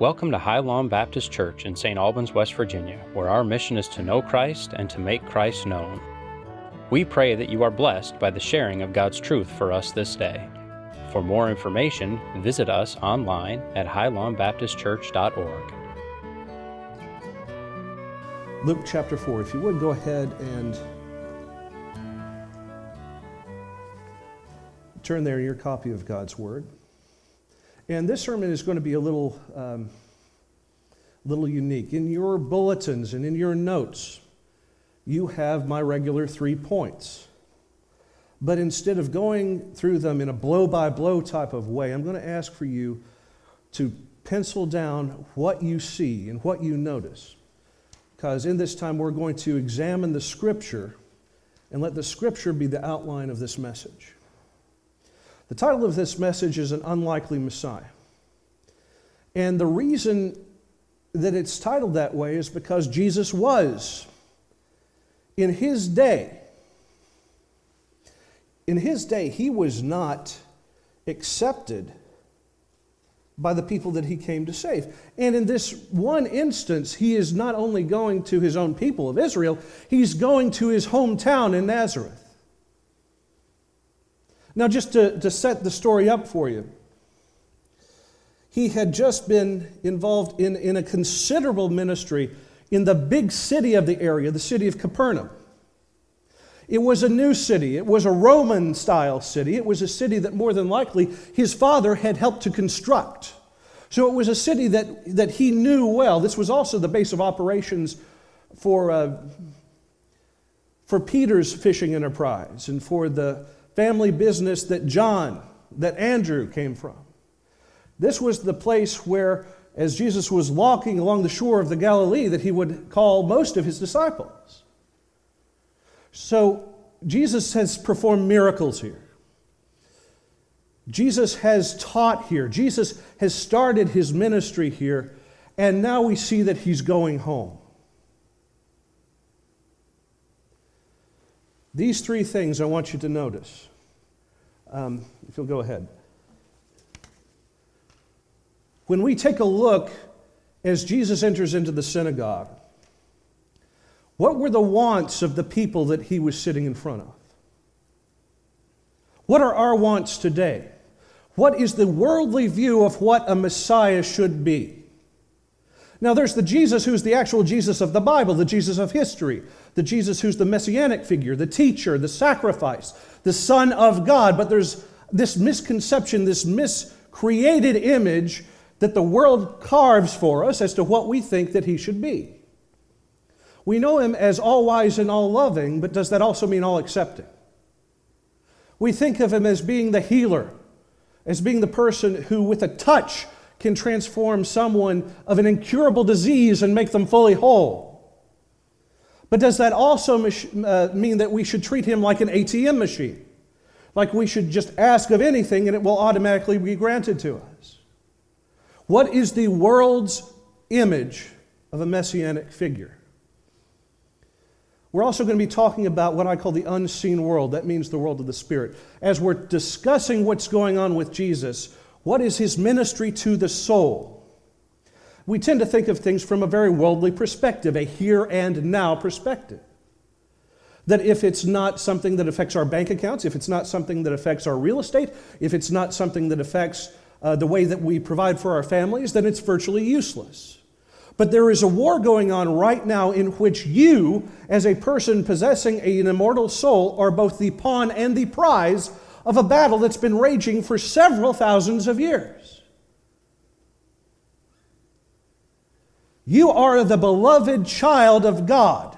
Welcome to High Lawn Baptist Church in St. Albans, West Virginia, where our mission is to know Christ and to make Christ known. We pray that you are blessed by the sharing of God's truth for us this day. For more information, visit us online at highlawnbaptistchurch.org. Luke chapter 4. If you would go ahead and turn there in your copy of God's Word. And this sermon is going to be a little, um, little unique. In your bulletins and in your notes, you have my regular three points. But instead of going through them in a blow by blow type of way, I'm going to ask for you to pencil down what you see and what you notice. Because in this time, we're going to examine the Scripture and let the Scripture be the outline of this message. The title of this message is An Unlikely Messiah. And the reason that it's titled that way is because Jesus was. In his day, in his day, he was not accepted by the people that he came to save. And in this one instance, he is not only going to his own people of Israel, he's going to his hometown in Nazareth. Now, just to, to set the story up for you, he had just been involved in, in a considerable ministry in the big city of the area, the city of Capernaum. It was a new city. It was a Roman style city. It was a city that more than likely his father had helped to construct. So it was a city that, that he knew well. This was also the base of operations for, uh, for Peter's fishing enterprise and for the family business that John, that Andrew came from. This was the place where, as Jesus was walking along the shore of the Galilee, that he would call most of his disciples. So Jesus has performed miracles here. Jesus has taught here. Jesus has started his ministry here, and now we see that he's going home. These three things I want you to notice. Um, if you'll go ahead. When we take a look as Jesus enters into the synagogue, what were the wants of the people that he was sitting in front of? What are our wants today? What is the worldly view of what a Messiah should be? Now, there's the Jesus who's the actual Jesus of the Bible, the Jesus of history, the Jesus who's the messianic figure, the teacher, the sacrifice, the Son of God. But there's this misconception, this miscreated image that the world carves for us as to what we think that he should be. We know him as all wise and all loving, but does that also mean all accepting? We think of him as being the healer, as being the person who, with a touch, can transform someone of an incurable disease and make them fully whole. But does that also uh, mean that we should treat him like an ATM machine? Like we should just ask of anything and it will automatically be granted to us? What is the world's image of a messianic figure? We're also going to be talking about what I call the unseen world. That means the world of the Spirit. As we're discussing what's going on with Jesus, what is his ministry to the soul? We tend to think of things from a very worldly perspective, a here and now perspective. That if it's not something that affects our bank accounts, if it's not something that affects our real estate, if it's not something that affects uh, the way that we provide for our families, then it's virtually useless. But there is a war going on right now in which you, as a person possessing an immortal soul, are both the pawn and the prize of a battle that's been raging for several thousands of years. You are the beloved child of God,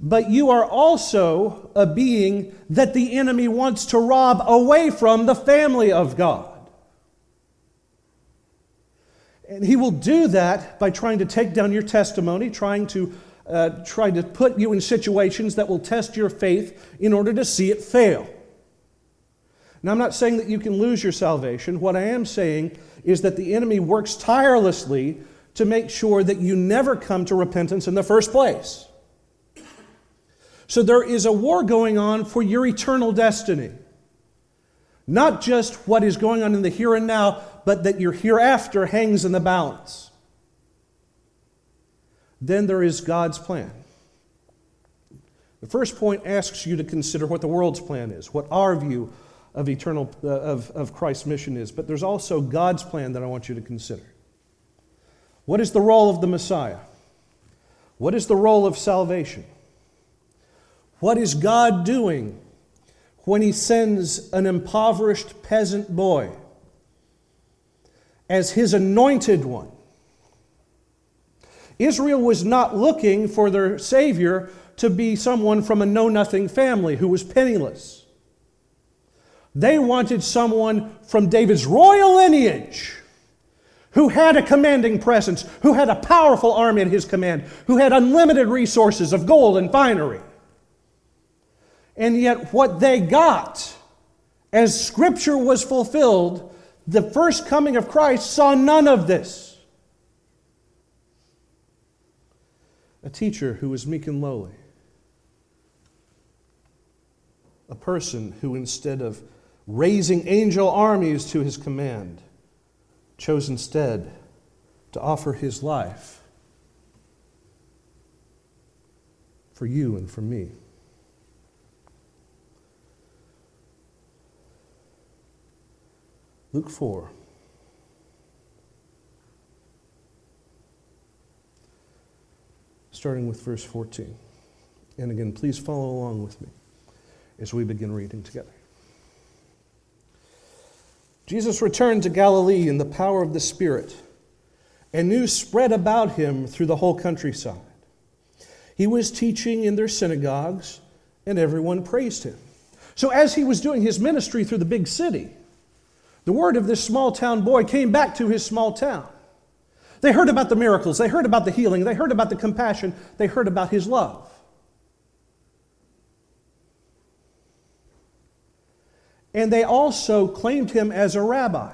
but you are also a being that the enemy wants to rob away from the family of God. And he will do that by trying to take down your testimony, trying to uh, try to put you in situations that will test your faith in order to see it fail. Now, I'm not saying that you can lose your salvation. What I am saying is that the enemy works tirelessly to make sure that you never come to repentance in the first place. So there is a war going on for your eternal destiny. Not just what is going on in the here and now, but that your hereafter hangs in the balance. Then there is God's plan. The first point asks you to consider what the world's plan is, what our view of eternal uh, of, of Christ's mission is. But there's also God's plan that I want you to consider. What is the role of the Messiah? What is the role of salvation? What is God doing when He sends an impoverished peasant boy as His anointed one? Israel was not looking for their Savior to be someone from a know nothing family who was penniless. They wanted someone from David's royal lineage who had a commanding presence, who had a powerful army at his command, who had unlimited resources of gold and finery. And yet, what they got as Scripture was fulfilled, the first coming of Christ saw none of this. A teacher who was meek and lowly. A person who, instead of raising angel armies to his command, chose instead to offer his life for you and for me. Luke 4. Starting with verse 14. And again, please follow along with me as we begin reading together. Jesus returned to Galilee in the power of the Spirit, and news spread about him through the whole countryside. He was teaching in their synagogues, and everyone praised him. So, as he was doing his ministry through the big city, the word of this small town boy came back to his small town. They heard about the miracles, they heard about the healing, they heard about the compassion, they heard about his love. And they also claimed him as a rabbi.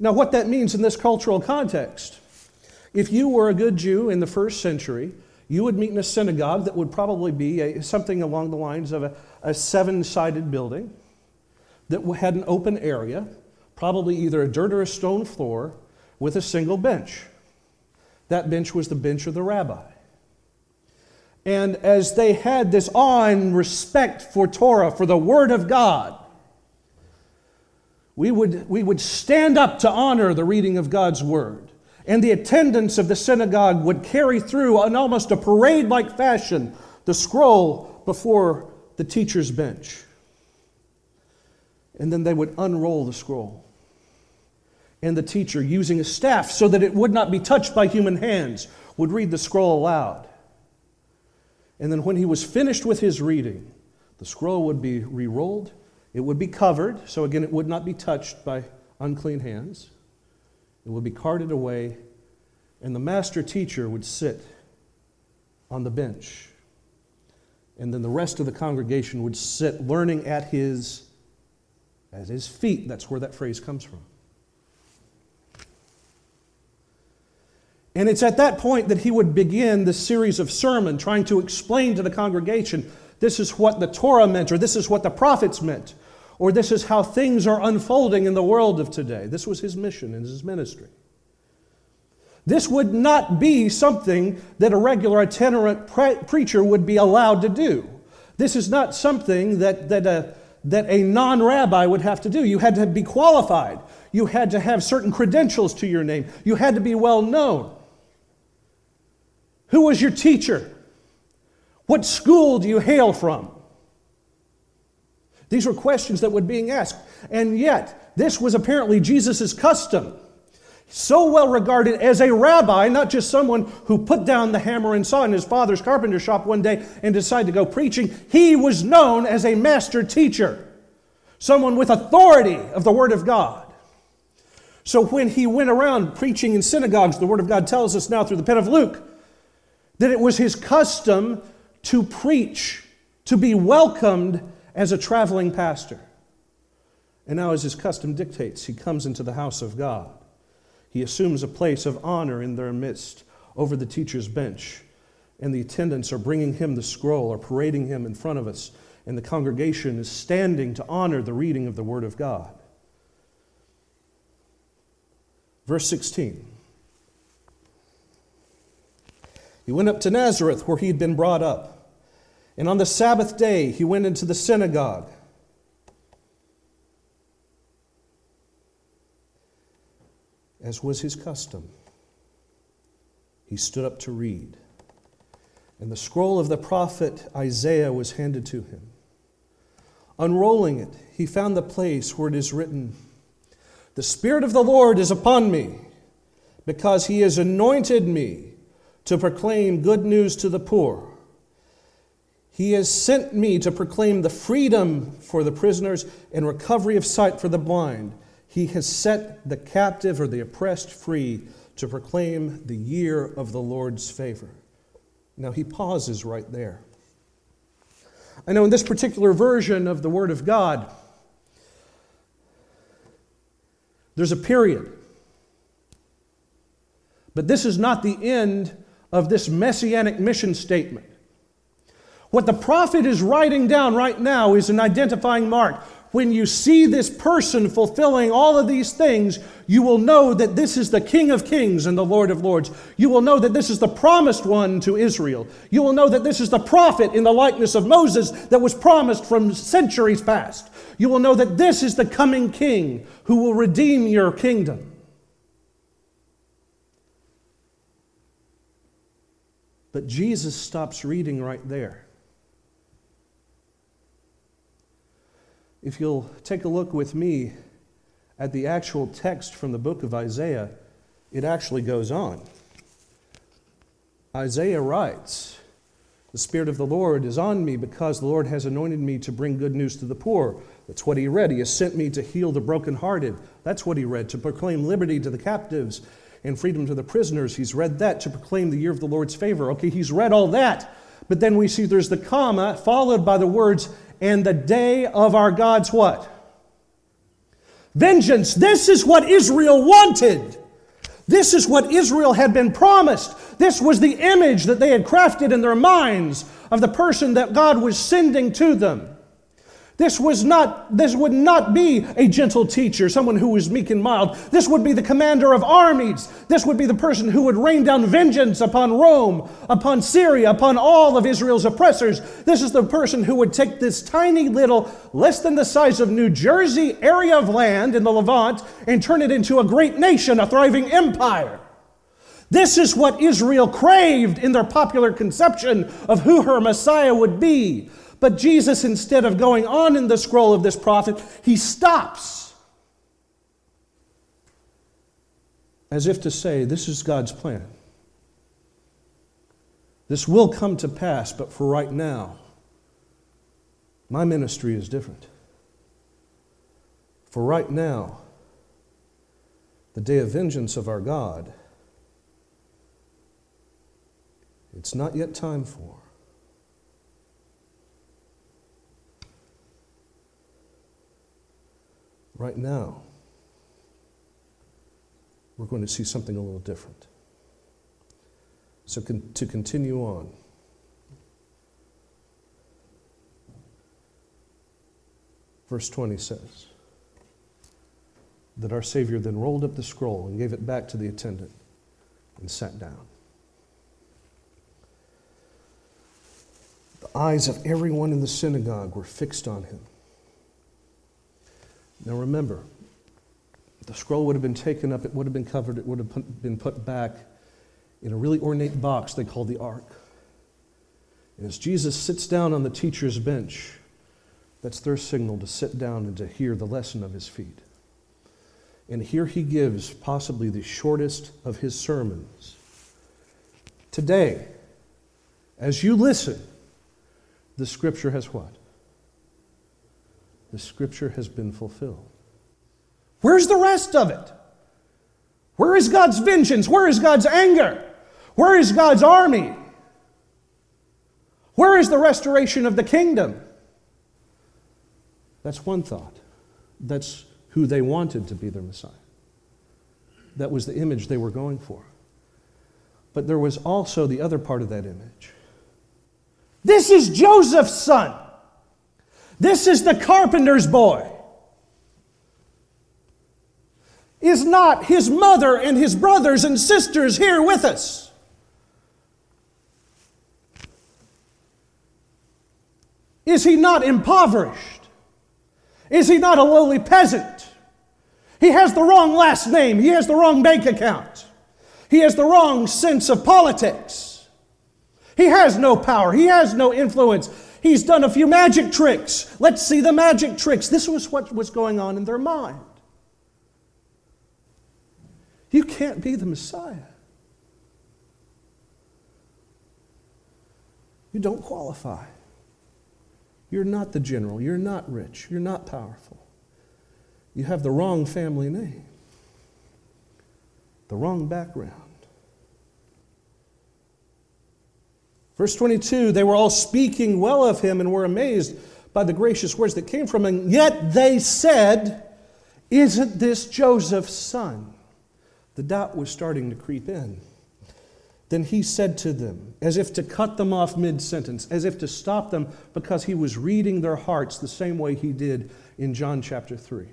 Now, what that means in this cultural context, if you were a good Jew in the first century, you would meet in a synagogue that would probably be a, something along the lines of a, a seven sided building that had an open area, probably either a dirt or a stone floor, with a single bench. That bench was the bench of the rabbi. And as they had this awe and respect for Torah, for the Word of God, we would, we would stand up to honor the reading of God's Word. And the attendants of the synagogue would carry through, in almost a parade like fashion, the scroll before the teacher's bench. And then they would unroll the scroll. And the teacher, using a staff so that it would not be touched by human hands, would read the scroll aloud. And then when he was finished with his reading, the scroll would be re rolled, it would be covered, so again, it would not be touched by unclean hands. It would be carted away, and the master teacher would sit on the bench. And then the rest of the congregation would sit learning at his, at his feet. That's where that phrase comes from. And it's at that point that he would begin the series of sermon trying to explain to the congregation this is what the Torah meant, or this is what the prophets meant, or this is how things are unfolding in the world of today. This was his mission and his ministry. This would not be something that a regular itinerant pre- preacher would be allowed to do. This is not something that, that a, that a non rabbi would have to do. You had to be qualified, you had to have certain credentials to your name, you had to be well known. Who was your teacher? What school do you hail from? These were questions that were being asked. And yet, this was apparently Jesus' custom. So well regarded as a rabbi, not just someone who put down the hammer and saw in his father's carpenter shop one day and decided to go preaching. He was known as a master teacher, someone with authority of the Word of God. So when he went around preaching in synagogues, the Word of God tells us now through the pen of Luke, that it was his custom to preach, to be welcomed as a traveling pastor. And now, as his custom dictates, he comes into the house of God. He assumes a place of honor in their midst over the teacher's bench. And the attendants are bringing him the scroll or parading him in front of us. And the congregation is standing to honor the reading of the Word of God. Verse 16. He went up to Nazareth where he had been brought up. And on the Sabbath day he went into the synagogue. As was his custom, he stood up to read. And the scroll of the prophet Isaiah was handed to him. Unrolling it, he found the place where it is written, The Spirit of the Lord is upon me, because he has anointed me to proclaim good news to the poor. He has sent me to proclaim the freedom for the prisoners and recovery of sight for the blind. He has set the captive or the oppressed free to proclaim the year of the Lord's favor. Now he pauses right there. I know in this particular version of the Word of God, there's a period. But this is not the end of this messianic mission statement. What the prophet is writing down right now is an identifying mark when you see this person fulfilling all of these things, you will know that this is the King of Kings and the Lord of Lords. You will know that this is the promised one to Israel. You will know that this is the prophet in the likeness of Moses that was promised from centuries past. You will know that this is the coming King who will redeem your kingdom. But Jesus stops reading right there. If you'll take a look with me at the actual text from the book of Isaiah, it actually goes on. Isaiah writes, The Spirit of the Lord is on me because the Lord has anointed me to bring good news to the poor. That's what he read. He has sent me to heal the brokenhearted. That's what he read. To proclaim liberty to the captives and freedom to the prisoners. He's read that. To proclaim the year of the Lord's favor. Okay, he's read all that. But then we see there's the comma followed by the words, and the day of our God's what? Vengeance. This is what Israel wanted. This is what Israel had been promised. This was the image that they had crafted in their minds of the person that God was sending to them. This was not, this would not be a gentle teacher, someone who was meek and mild. This would be the commander of armies. This would be the person who would rain down vengeance upon Rome, upon Syria, upon all of Israel's oppressors. This is the person who would take this tiny little, less than the size of New Jersey area of land in the Levant and turn it into a great nation, a thriving empire. This is what Israel craved in their popular conception of who her Messiah would be. But Jesus, instead of going on in the scroll of this prophet, he stops. As if to say, This is God's plan. This will come to pass, but for right now, my ministry is different. For right now, the day of vengeance of our God, it's not yet time for. Right now, we're going to see something a little different. So, con- to continue on, verse 20 says that our Savior then rolled up the scroll and gave it back to the attendant and sat down. The eyes of everyone in the synagogue were fixed on him. Now remember, the scroll would have been taken up, it would have been covered, it would have been put back in a really ornate box they called the ark. And as Jesus sits down on the teacher's bench, that's their signal to sit down and to hear the lesson of his feet. And here he gives possibly the shortest of his sermons. Today, as you listen, the scripture has what? The scripture has been fulfilled. Where's the rest of it? Where is God's vengeance? Where is God's anger? Where is God's army? Where is the restoration of the kingdom? That's one thought. That's who they wanted to be their Messiah. That was the image they were going for. But there was also the other part of that image. This is Joseph's son. This is the carpenter's boy. Is not his mother and his brothers and sisters here with us? Is he not impoverished? Is he not a lowly peasant? He has the wrong last name. He has the wrong bank account. He has the wrong sense of politics. He has no power. He has no influence. He's done a few magic tricks. Let's see the magic tricks. This was what was going on in their mind. You can't be the Messiah. You don't qualify. You're not the general. You're not rich. You're not powerful. You have the wrong family name, the wrong background. Verse 22 they were all speaking well of him and were amazed by the gracious words that came from him. Yet they said, Isn't this Joseph's son? The doubt was starting to creep in. Then he said to them, as if to cut them off mid sentence, as if to stop them, because he was reading their hearts the same way he did in John chapter 3.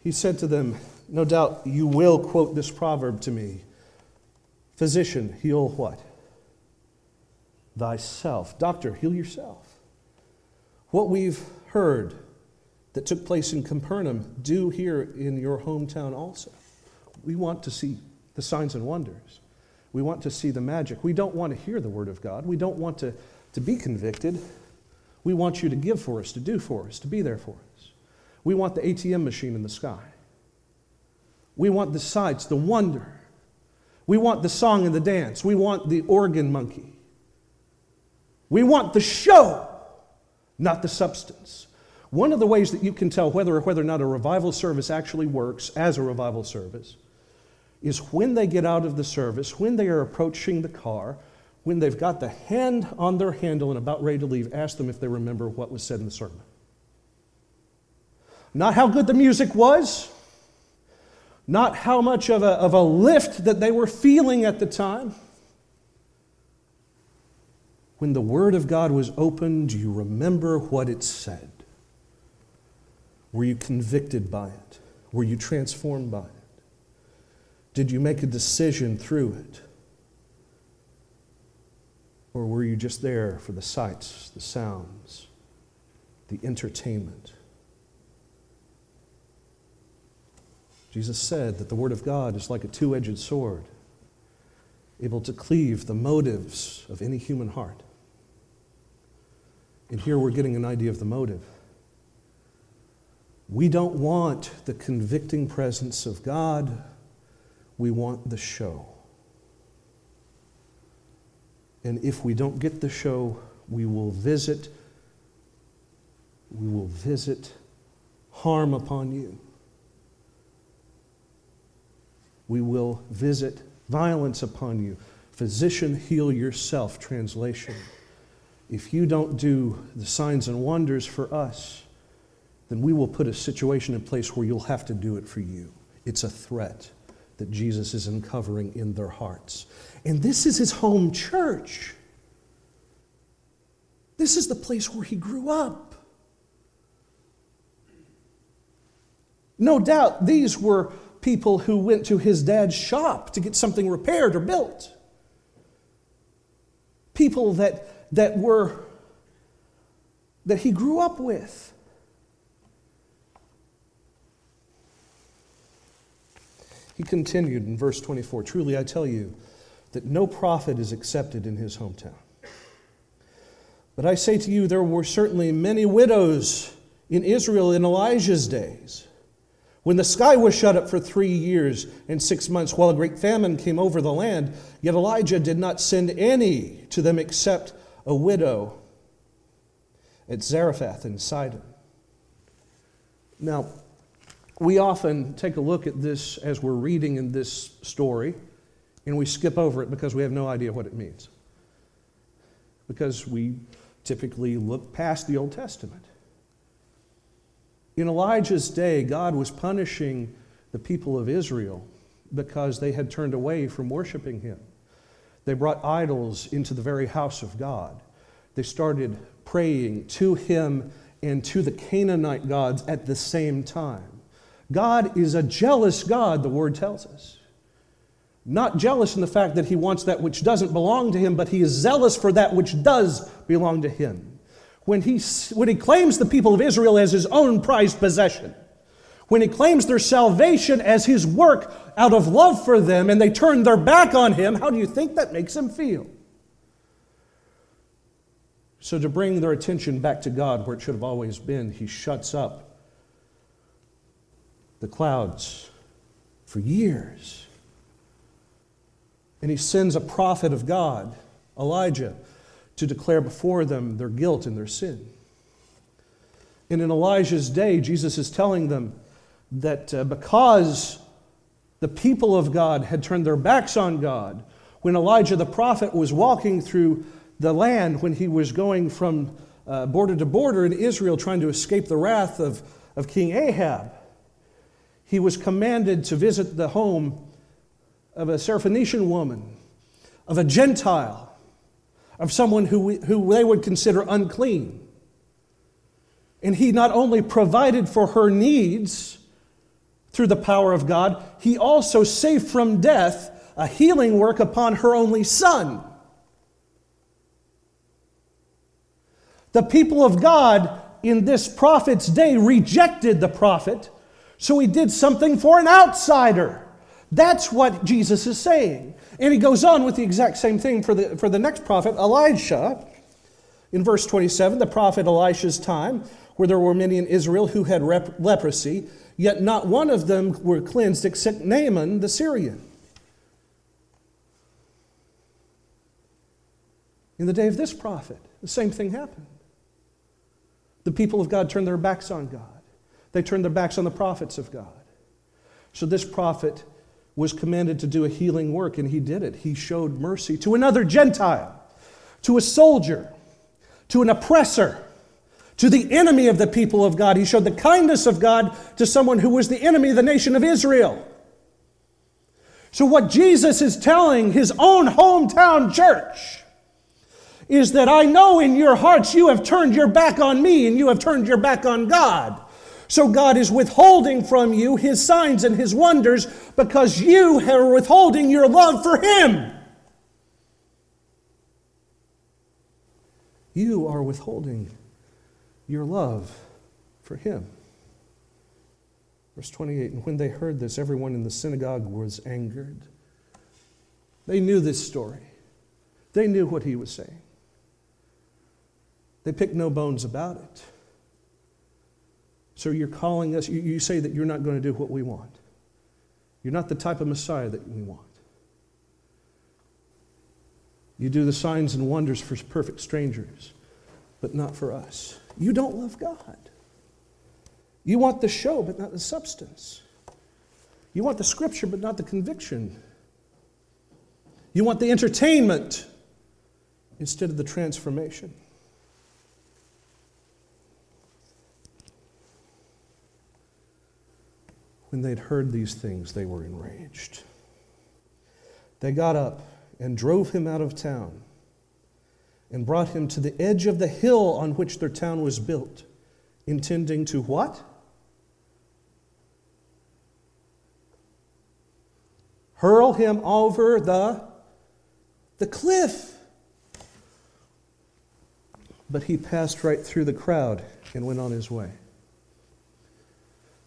He said to them, No doubt you will quote this proverb to me Physician, heal what? Thyself. Doctor, heal yourself. What we've heard that took place in Capernaum, do here in your hometown also. We want to see the signs and wonders. We want to see the magic. We don't want to hear the word of God. We don't want to, to be convicted. We want you to give for us, to do for us, to be there for us. We want the ATM machine in the sky. We want the sights, the wonder. We want the song and the dance. We want the organ monkey. We want the show, not the substance. One of the ways that you can tell whether or whether or not a revival service actually works as a revival service is when they get out of the service, when they are approaching the car, when they've got the hand on their handle and about ready to leave, ask them if they remember what was said in the sermon. Not how good the music was, not how much of a, of a lift that they were feeling at the time. When the Word of God was opened, do you remember what it said? Were you convicted by it? Were you transformed by it? Did you make a decision through it? Or were you just there for the sights, the sounds, the entertainment? Jesus said that the Word of God is like a two edged sword, able to cleave the motives of any human heart. And here we're getting an idea of the motive. We don't want the convicting presence of God, we want the show. And if we don't get the show, we will visit, we will visit harm upon you we will visit violence upon you. Physician, heal yourself, translation. If you don't do the signs and wonders for us, then we will put a situation in place where you'll have to do it for you. It's a threat that Jesus is uncovering in their hearts. And this is his home church. This is the place where he grew up. No doubt these were people who went to his dad's shop to get something repaired or built. People that, that were, that he grew up with. He continued in verse 24 Truly I tell you that no prophet is accepted in his hometown. But I say to you, there were certainly many widows in Israel in Elijah's days when the sky was shut up for three years and six months while a great famine came over the land, yet Elijah did not send any to them except a widow at Zarephath in Sidon. Now, we often take a look at this as we're reading in this story, and we skip over it because we have no idea what it means. Because we typically look past the Old Testament. In Elijah's day, God was punishing the people of Israel because they had turned away from worshiping him. They brought idols into the very house of God. They started praying to him and to the Canaanite gods at the same time. God is a jealous God, the word tells us. Not jealous in the fact that he wants that which doesn't belong to him, but he is zealous for that which does belong to him. When he, when he claims the people of Israel as his own prized possession, when he claims their salvation as his work out of love for them and they turn their back on him, how do you think that makes him feel? So, to bring their attention back to God where it should have always been, he shuts up the clouds for years. And he sends a prophet of God, Elijah, to declare before them their guilt and their sin. And in Elijah's day, Jesus is telling them that uh, because the people of God had turned their backs on God, when Elijah the prophet was walking through the land, when he was going from uh, border to border in Israel trying to escape the wrath of, of King Ahab, he was commanded to visit the home of a Syrophoenician woman, of a Gentile, of someone who, who they would consider unclean. And he not only provided for her needs, through the power of God, he also saved from death a healing work upon her only son. The people of God in this prophet's day rejected the prophet, so he did something for an outsider. That's what Jesus is saying. And he goes on with the exact same thing for the, for the next prophet, Elisha. In verse 27, the prophet Elisha's time, where there were many in Israel who had rep- leprosy, yet not one of them were cleansed except Naaman the Syrian. In the day of this prophet, the same thing happened. The people of God turned their backs on God, they turned their backs on the prophets of God. So this prophet was commanded to do a healing work, and he did it. He showed mercy to another Gentile, to a soldier, to an oppressor to the enemy of the people of God. He showed the kindness of God to someone who was the enemy of the nation of Israel. So, what Jesus is telling his own hometown church is that I know in your hearts you have turned your back on me and you have turned your back on God. So, God is withholding from you his signs and his wonders because you are withholding your love for him. You are withholding your love for him. Verse 28 And when they heard this, everyone in the synagogue was angered. They knew this story, they knew what he was saying. They picked no bones about it. So you're calling us, you, say that you're not going to do what we want. You're not the type of Messiah that we want. You do the signs and wonders for perfect strangers, but not for us. You don't love God. You want the show, but not the substance. You want the scripture, but not the conviction. You want the entertainment instead of the transformation. When they'd heard these things, they were enraged. They got up and drove him out of town and brought him to the edge of the hill on which their town was built, intending to what? Hurl him over the, the cliff. But he passed right through the crowd and went on his way.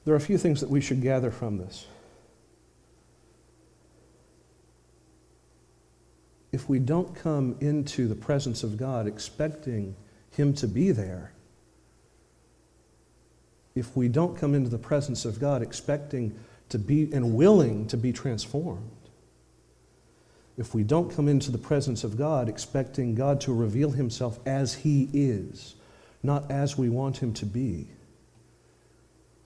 There are a few things that we should gather from this. If we don't come into the presence of God expecting Him to be there, if we don't come into the presence of God expecting to be and willing to be transformed, if we don't come into the presence of God expecting God to reveal Himself as He is, not as we want Him to be,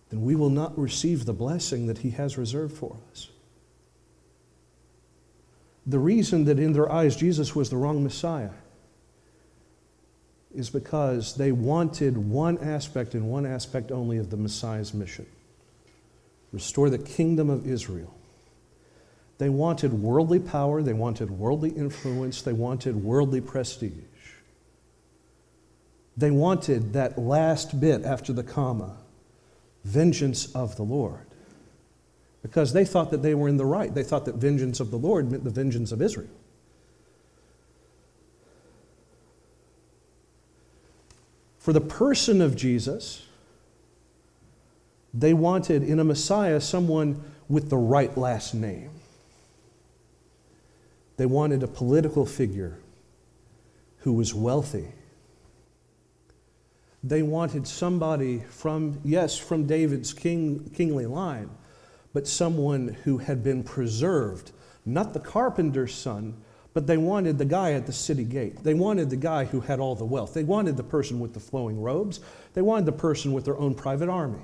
then we will not receive the blessing that He has reserved for us. The reason that in their eyes Jesus was the wrong Messiah is because they wanted one aspect and one aspect only of the Messiah's mission restore the kingdom of Israel. They wanted worldly power, they wanted worldly influence, they wanted worldly prestige. They wanted that last bit after the comma vengeance of the Lord. Because they thought that they were in the right. They thought that vengeance of the Lord meant the vengeance of Israel. For the person of Jesus, they wanted in a Messiah someone with the right last name. They wanted a political figure who was wealthy. They wanted somebody from, yes, from David's king, kingly line, but someone who had been preserved, not the carpenter's son, but they wanted the guy at the city gate. They wanted the guy who had all the wealth. They wanted the person with the flowing robes. They wanted the person with their own private army.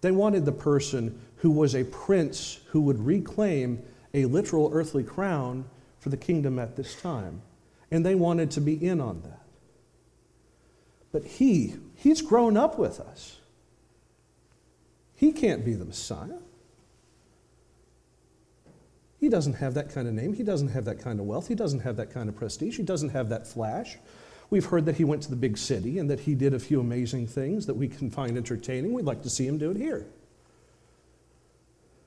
They wanted the person who was a prince who would reclaim a literal earthly crown for the kingdom at this time. And they wanted to be in on that. But he, he's grown up with us. He can't be the Messiah. He doesn't have that kind of name. He doesn't have that kind of wealth. He doesn't have that kind of prestige. He doesn't have that flash. We've heard that he went to the big city and that he did a few amazing things that we can find entertaining. We'd like to see him do it here.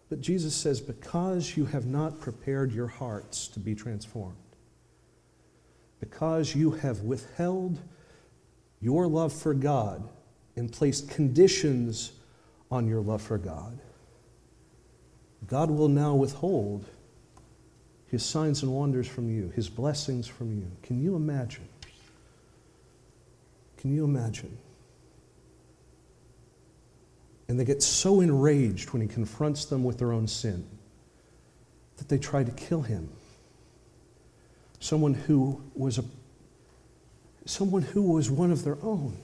But Jesus says, because you have not prepared your hearts to be transformed, because you have withheld your love for God and placed conditions on your love for God, God will now withhold his signs and wonders from you, his blessings from you. Can you imagine? Can you imagine? And they get so enraged when he confronts them with their own sin that they try to kill him. Someone who was a someone who was one of their own.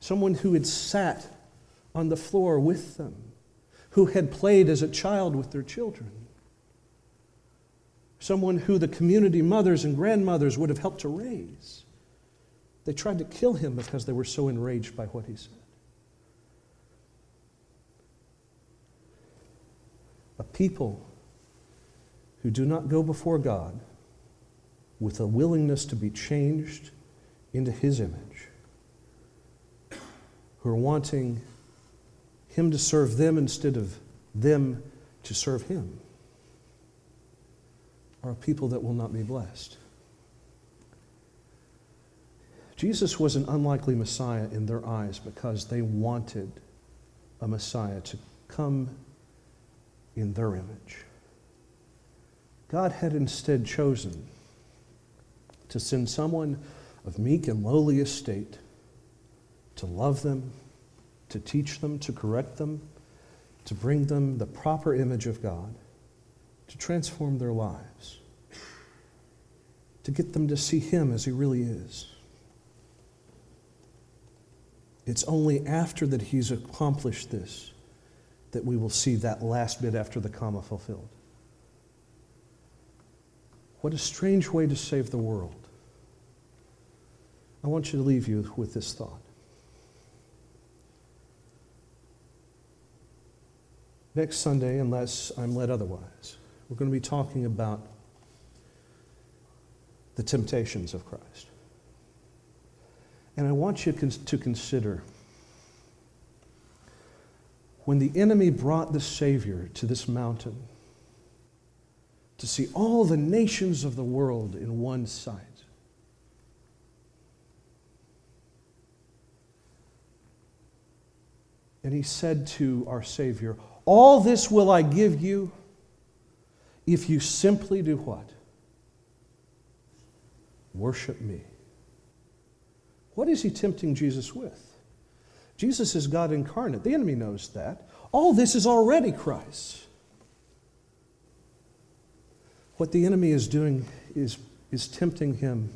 Someone who had sat on the floor with them who had played as a child with their children. Someone who the community mothers and grandmothers would have helped to raise. They tried to kill him because they were so enraged by what he said. A people who do not go before God with a willingness to be changed into his image, who are wanting him to serve them instead of them to serve Him are a people that will not be blessed. Jesus was an unlikely Messiah in their eyes because they wanted a Messiah to come in their image. God had instead chosen to send someone of meek and lowly estate to love them to teach them, to correct them, to bring them the proper image of God, to transform their lives, to get them to see Him as He really is. It's only after that He's accomplished this that we will see that last bit after the comma fulfilled. What a strange way to save the world. I want you to leave you with this thought. Next Sunday, unless I'm led otherwise, we're going to be talking about the temptations of Christ. And I want you to consider when the enemy brought the Savior to this mountain to see all the nations of the world in one sight. And he said to our Savior, all this will I give you if you simply do what? Worship me. What is he tempting Jesus with? Jesus is God incarnate. The enemy knows that. All this is already Christ. What the enemy is doing is, is tempting him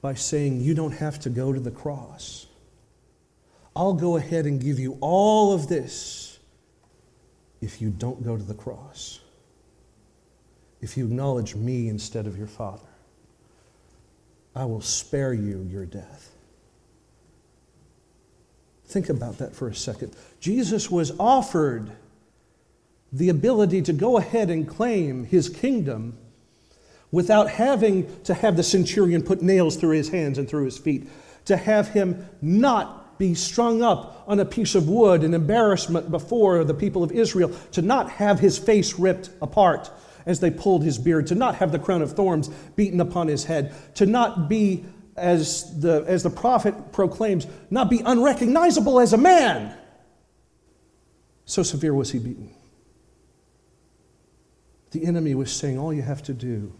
by saying, You don't have to go to the cross. I'll go ahead and give you all of this if you don't go to the cross, if you acknowledge me instead of your Father. I will spare you your death. Think about that for a second. Jesus was offered the ability to go ahead and claim his kingdom without having to have the centurion put nails through his hands and through his feet, to have him not be strung up on a piece of wood in embarrassment before the people of Israel, to not have his face ripped apart as they pulled his beard, to not have the crown of thorns beaten upon his head, to not be, as the, as the prophet proclaims, not be unrecognizable as a man. So severe was he beaten. The enemy was saying, All you have to do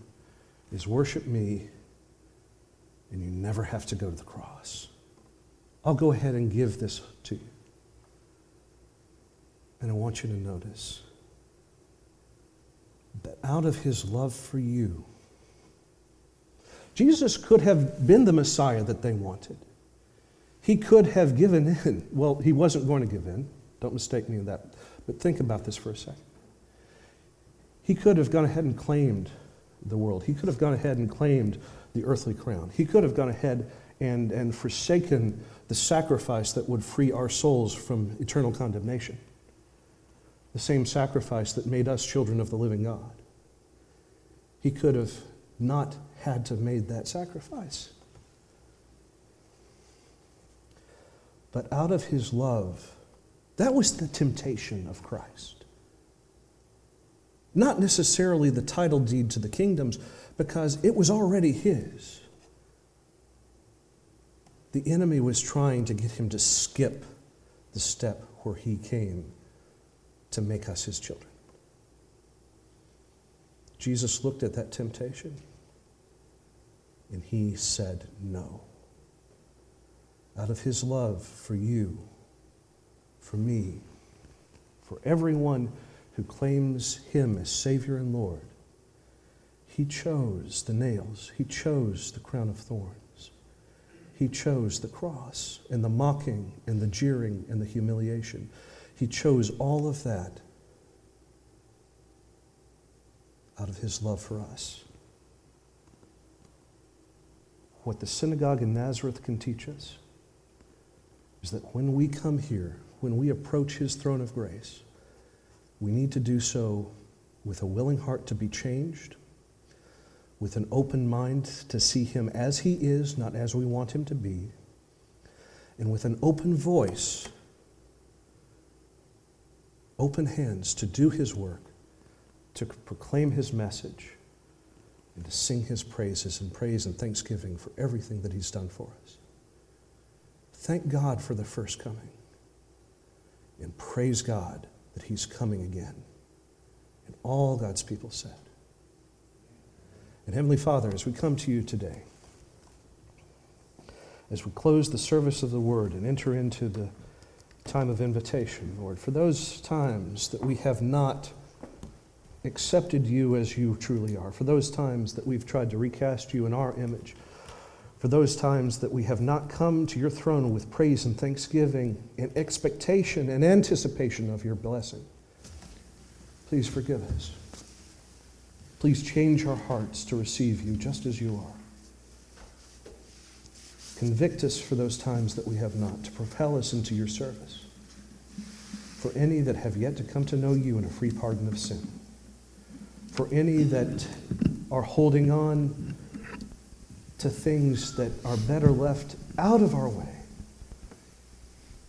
is worship me, and you never have to go to the cross. I'll go ahead and give this to you. And I want you to notice that out of his love for you, Jesus could have been the Messiah that they wanted. He could have given in. Well, he wasn't going to give in. Don't mistake me in that. But think about this for a second. He could have gone ahead and claimed the world. He could have gone ahead and claimed the earthly crown. He could have gone ahead and, and forsaken the sacrifice that would free our souls from eternal condemnation. The same sacrifice that made us children of the living God. He could have not had to have made that sacrifice. But out of his love, that was the temptation of Christ. Not necessarily the title deed to the kingdoms, because it was already his. The enemy was trying to get him to skip the step where he came to make us his children. Jesus looked at that temptation and he said no. Out of his love for you, for me, for everyone who claims him as Savior and Lord, he chose the nails, he chose the crown of thorns, he chose the cross and the mocking and the jeering and the humiliation. He chose all of that out of his love for us. What the synagogue in Nazareth can teach us is that when we come here, when we approach his throne of grace, we need to do so with a willing heart to be changed, with an open mind to see him as he is, not as we want him to be, and with an open voice, open hands to do his work, to proclaim his message, and to sing his praises and praise and thanksgiving for everything that he's done for us. Thank God for the first coming, and praise God that he's coming again. And all God's people said. And Heavenly Father, as we come to you today, as we close the service of the word and enter into the time of invitation, Lord, for those times that we have not accepted you as you truly are, for those times that we've tried to recast you in our image, for those times that we have not come to your throne with praise and thanksgiving in expectation and anticipation of your blessing. Please forgive us. Please change our hearts to receive you just as you are. Convict us for those times that we have not, to propel us into your service. For any that have yet to come to know you in a free pardon of sin. For any that are holding on to things that are better left out of our way.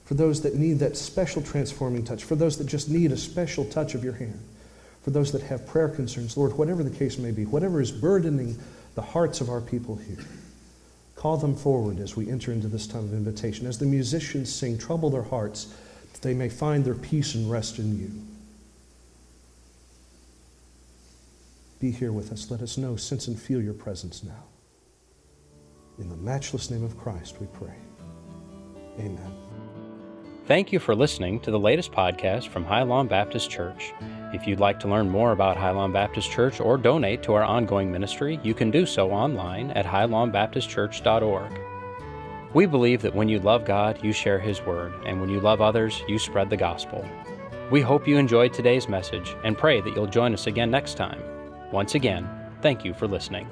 For those that need that special transforming touch. For those that just need a special touch of your hand. For those that have prayer concerns. Lord, whatever the case may be, whatever is burdening the hearts of our people here. Call them forward as we enter into this time of invitation. As the musicians sing, trouble their hearts, that they may find their peace and rest in you. Be here with us. Let us know, sense, and feel your presence now. In the matchless name of Christ, we pray. Amen. Thank you for listening to the latest podcast from High Lawn Baptist Church. If you'd like to learn more about High Lawn Baptist Church or donate to our ongoing ministry, you can do so online at highlawnbaptistchurch.org. We believe that when you love God, you share His Word, and when you love others, you spread the gospel. We hope you enjoyed today's message and pray that you'll join us again next time. Once again, thank you for listening.